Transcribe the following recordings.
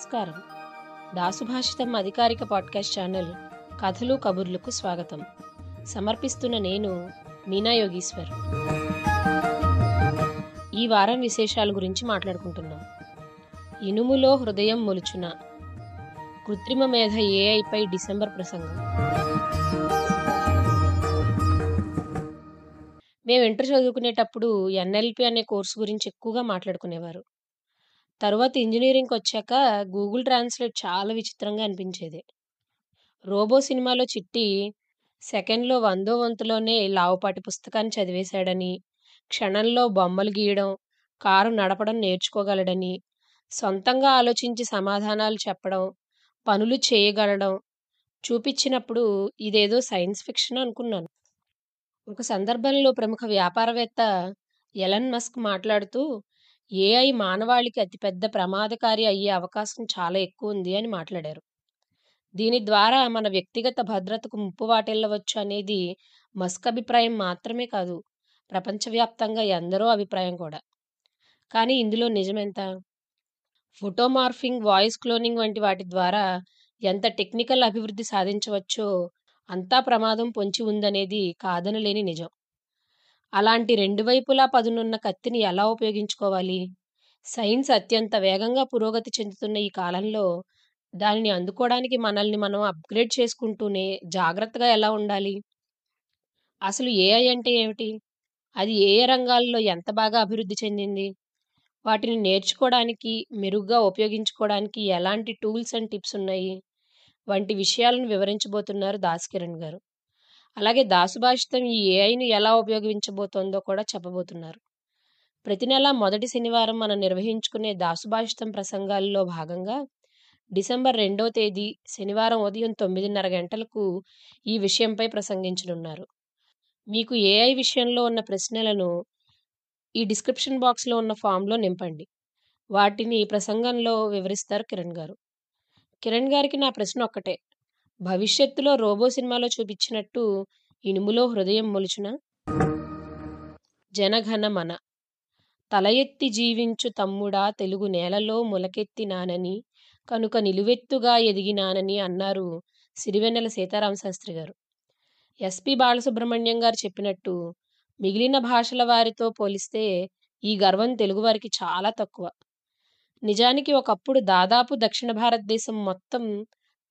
నమస్కారం. దాసుభాషితం అధికారిక podcast channel కథలు కబుర్లకు స్వాగతం. సమర్పిస్తున్న నేను మీనా యోగీశ్వర్. ఈ వారం విశేషాల గురించి మాట్లాడుకుంటున్నాం. ఇనుములో హృదయం మొలుచున. కృత్రిమ మేధ ఏఐపై డిసెంబర్ ప్రసంగం. మేము ఇంటర్ చదువుకునేటప్పుడు ఎన్ఎల్పి అనే కోర్సు గురించి ఎక్కువగా మాట్లాడుకునేవారు. తరువాత ఇంజనీరింగ్కి వచ్చాక గూగుల్ ట్రాన్స్లేట్ చాలా విచిత్రంగా అనిపించేది. రోబో సినిమాలో చిట్టి సెకండ్లో వందో వంతులోనే లావుపాటి పుస్తకాన్ని చదివేశాడని క్షణంలో బొమ్మలు గీయడం కారు నడపడం నేర్చుకోగలడని సొంతంగా ఆలోచించి సమాధానాలు చెప్పడం పనులు చేయగలడం చూపించినప్పుడు ఇదేదో సైన్స్ ఫిక్షన్ అనుకున్నాను. ఒక సందర్భంలో ప్రముఖ వ్యాపారవేత్త ఎలన్ మస్క్ మాట్లాడుతూ ఏఐ మానవాళికి అతిపెద్ద ప్రమాదకారి అయ్యే అవకాశం చాలా ఎక్కువ ఉంది అని మాట్లాడారు. దీని ద్వారా మన వ్యక్తిగత భద్రతకు ముప్పు వాటిల్లవచ్చు అనేది మస్క్ అభిప్రాయం మాత్రమే కాదు ప్రపంచవ్యాప్తంగా ఎందరో అభిప్రాయం కూడా. కానీ ఇందులో నిజమెంత? ఫోటోమార్ఫింగ్ వాయిస్ క్లోనింగ్ వంటి వాటి ద్వారా ఎంత టెక్నికల్ అభివృద్ధి సాధించవచ్చో అంతా ప్రమాదం పొంచి ఉందనేది కాదనలేని నిజం. అలాంటి రెండు వైపులా పదునున్న కత్తిని ఎలా ఉపయోగించుకోవాలి? సైన్స్ అత్యంత వేగంగా పురోగతి చెందుతున్న ఈ కాలంలో దానిని అందుకోవడానికి మనల్ని మనం అప్గ్రేడ్ చేసుకుంటూనే జాగ్రత్తగా ఎలా ఉండాలి? అసలు ఏఐ అంటే ఏమిటి? అది ఏ రంగాల్లో ఎంత బాగా అభివృద్ధి చెందింది? వాటిని నేర్చుకోవడానికి మెరుగ్గా ఉపయోగించుకోవడానికి ఎలాంటి టూల్స్ అండ్ టిప్స్ ఉన్నాయి? వంటి విషయాలను వివరించబోతున్నారు దాస్ కిరణ్ గారు. అలాగే దాసుభాషితం ఈ ఏఐని ఎలా ఉపయోగించబోతోందో కూడా చెప్పబోతున్నారు. ప్రతి నెల మొదటి శనివారం మనం నిర్వహించుకునే దాసుభాషితం ప్రసంగాల్లో భాగంగా డిసెంబర్ రెండో తేదీ శనివారం ఉదయం తొమ్మిదిన్నర గంటలకు ఈ విషయంపై ప్రసంగించనున్నారు. మీకు ఏఐ విషయంలో ఉన్న ప్రశ్నలను ఈ డిస్క్రిప్షన్ బాక్స్లో ఉన్న ఫామ్లో నింపండి. వాటిని ప్రసంగంలో వివరిస్తారు కిరణ్ గారు. కిరణ్ గారికి నా ప్రశ్న ఒక్కటే. భవిష్యత్తులో రోబో సినిమాలో చూపించినట్టు ఇనుములో హృదయం మొలుచున జనఘన మన తల ఎత్తి జీవించు తమ్ముడా తెలుగు నేలలో మొలకెత్తినానని కనుక నిలువెత్తుగా ఎదిగినానని అన్నారు సిరివెన్నెల సీతారామ శాస్త్రి గారు. ఎస్పి బాలసుబ్రహ్మణ్యం గారు చెప్పినట్టు మిగిలిన భాషల వారితో పోలిస్తే ఈ గర్వం తెలుగువారికి చాలా తక్కువ. నిజానికి ఒకప్పుడు దాదాపు దక్షిణ భారతదేశం మొత్తం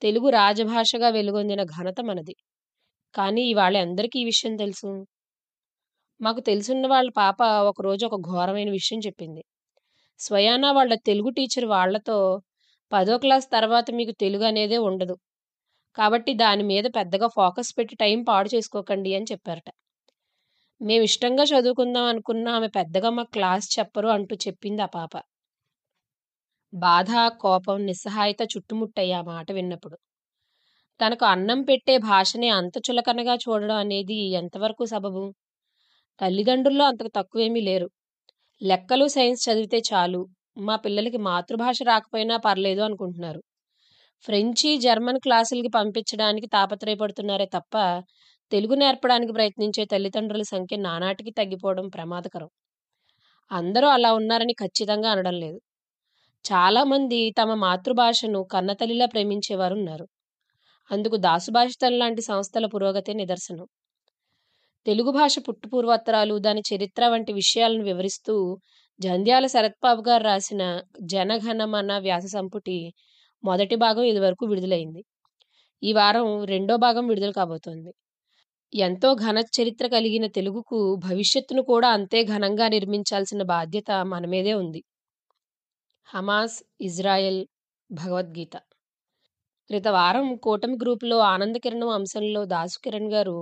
తెలుగు రాజభాషగా వెలుగొందిన ఘనత మనది. కానీ ఇవాళ అందరికీ ఈ విషయం తెలుసు. మాకు తెలుసున్న వాళ్ళ పాప ఒకరోజు ఒక ఘోరమైన విషయం చెప్పింది. స్వయానా వాళ్ళ తెలుగు టీచర్ వాళ్ళతో పదో క్లాస్ తర్వాత మీకు తెలుగు అనేదే ఉండదు. కాబట్టి దాని మీద పెద్దగా ఫోకస్ పెట్టి టైం పాడు చేసుకోకండి అని చెప్పారట. మేము ఇష్టంగా చదువుకుందాం అనుకున్న ఆమె పెద్దగా మా క్లాస్ చెప్పరు అంటూ చెప్పింది ఆ పాప. బాధ కోపం నిస్సహాయత చుట్టుముట్టయి ఆ మాట విన్నప్పుడు. తనకు అన్నం పెట్టే భాషనే అంత చులకనగా చూడడం అనేది ఎంతవరకు సబబు? తల్లిదండ్రుల్లో అంతకు తక్కువేమీ లేరు. లెక్కలు సైన్స్ చదివితే చాలు. మా పిల్లలకి మాతృభాష రాకపోయినా పర్లేదు అనుకుంటున్నారు. ఫ్రెంచి జర్మన్ క్లాసులకి పంపించడానికి తాపత్రయపడుతున్నారే తప్ప తెలుగు నేర్పడానికి ప్రయత్నించే తల్లిదండ్రుల సంఖ్య నానాటికి తగ్గిపోవడం ప్రమాదకరం. అందరూ అలా ఉన్నారని ఖచ్చితంగా అనడం లేదు. చాలామంది తమ మాతృభాషను కన్నతల్లిలా ప్రేమించేవారు ఉన్నారు అందుకు దాసుభాషితం లాంటి సంస్థల పురోగతే నిదర్శనం. తెలుగు భాష పుట్టుపూర్వోత్తరాలు దాని చరిత్ర వంటి విషయాలను వివరిస్తూ జంధ్యాల శరత్బాబు గారు రాసిన జనఘనమన వ్యాస సంపుటి మొదటి భాగం ఇదివరకు విడుదలైంది. ఈ వారం రెండో భాగం విడుదల కాబోతోంది. ఎంతో ఘన చరిత్ర కలిగిన తెలుగుకు భవిష్యత్తును కూడా అంతే ఘనంగా నిర్మించాల్సిన బాధ్యత మన మీదే ఉంది. Hamas Israel Bhagavad Gita. క్రిత వారం కూటమి గ్రూపులో ఆనందకిరణం అంశంలో దాసుకిరణ్ గారు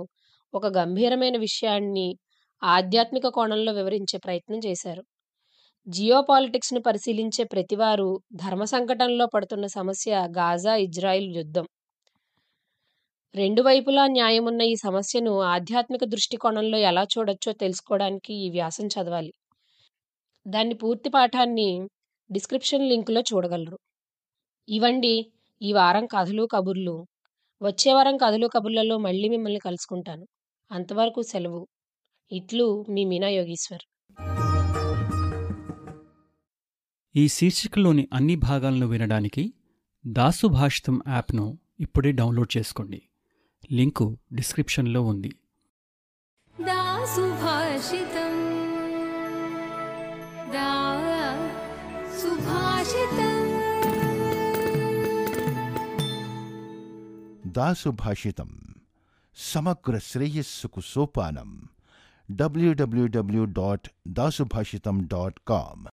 ఒక గంభీరమైన విషయాన్ని ఆధ్యాత్మిక కోణంలో వివరించే ప్రయత్నం చేశారు. జియో పాలిటిక్స్ను పరిశీలించే ప్రతివారు ధర్మ సంకటంలో పడుతున్న సమస్య గాజా ఇజ్రాయిల్ యుద్ధం. రెండు వైపులా న్యాయమున్న ఈ సమస్యను ఆధ్యాత్మిక దృష్టికోణంలో ఎలా చూడొచ్చో తెలుసుకోవడానికి ఈ వ్యాసం చదవాలి. దాన్ని పూర్తి పాఠాన్ని డిస్క్రిప్షన్ లింకులో చూడగలరు. ఇవండి ఈ వారం కథలు కబుర్లు. వచ్చే వారం కథలు కబుర్లలో మళ్ళీ మిమ్మల్ని కలుసుకుంటాను. అంతవరకు సెలవు. ఇట్లు మీ మీనా యోగీశ్వర్. ఈ శీర్షికలోని అన్ని భాగాలను వినడానికి దాసు భాషితం యాప్ను ఇప్పుడే డౌన్లోడ్ చేసుకోండి. లింకు డిస్క్రిప్షన్లో ఉంది. దాసు భాషితం. దా दासुभाषितम। समग्र श्रेयस्स को Sopanam W W W dot Dasubhashita dot com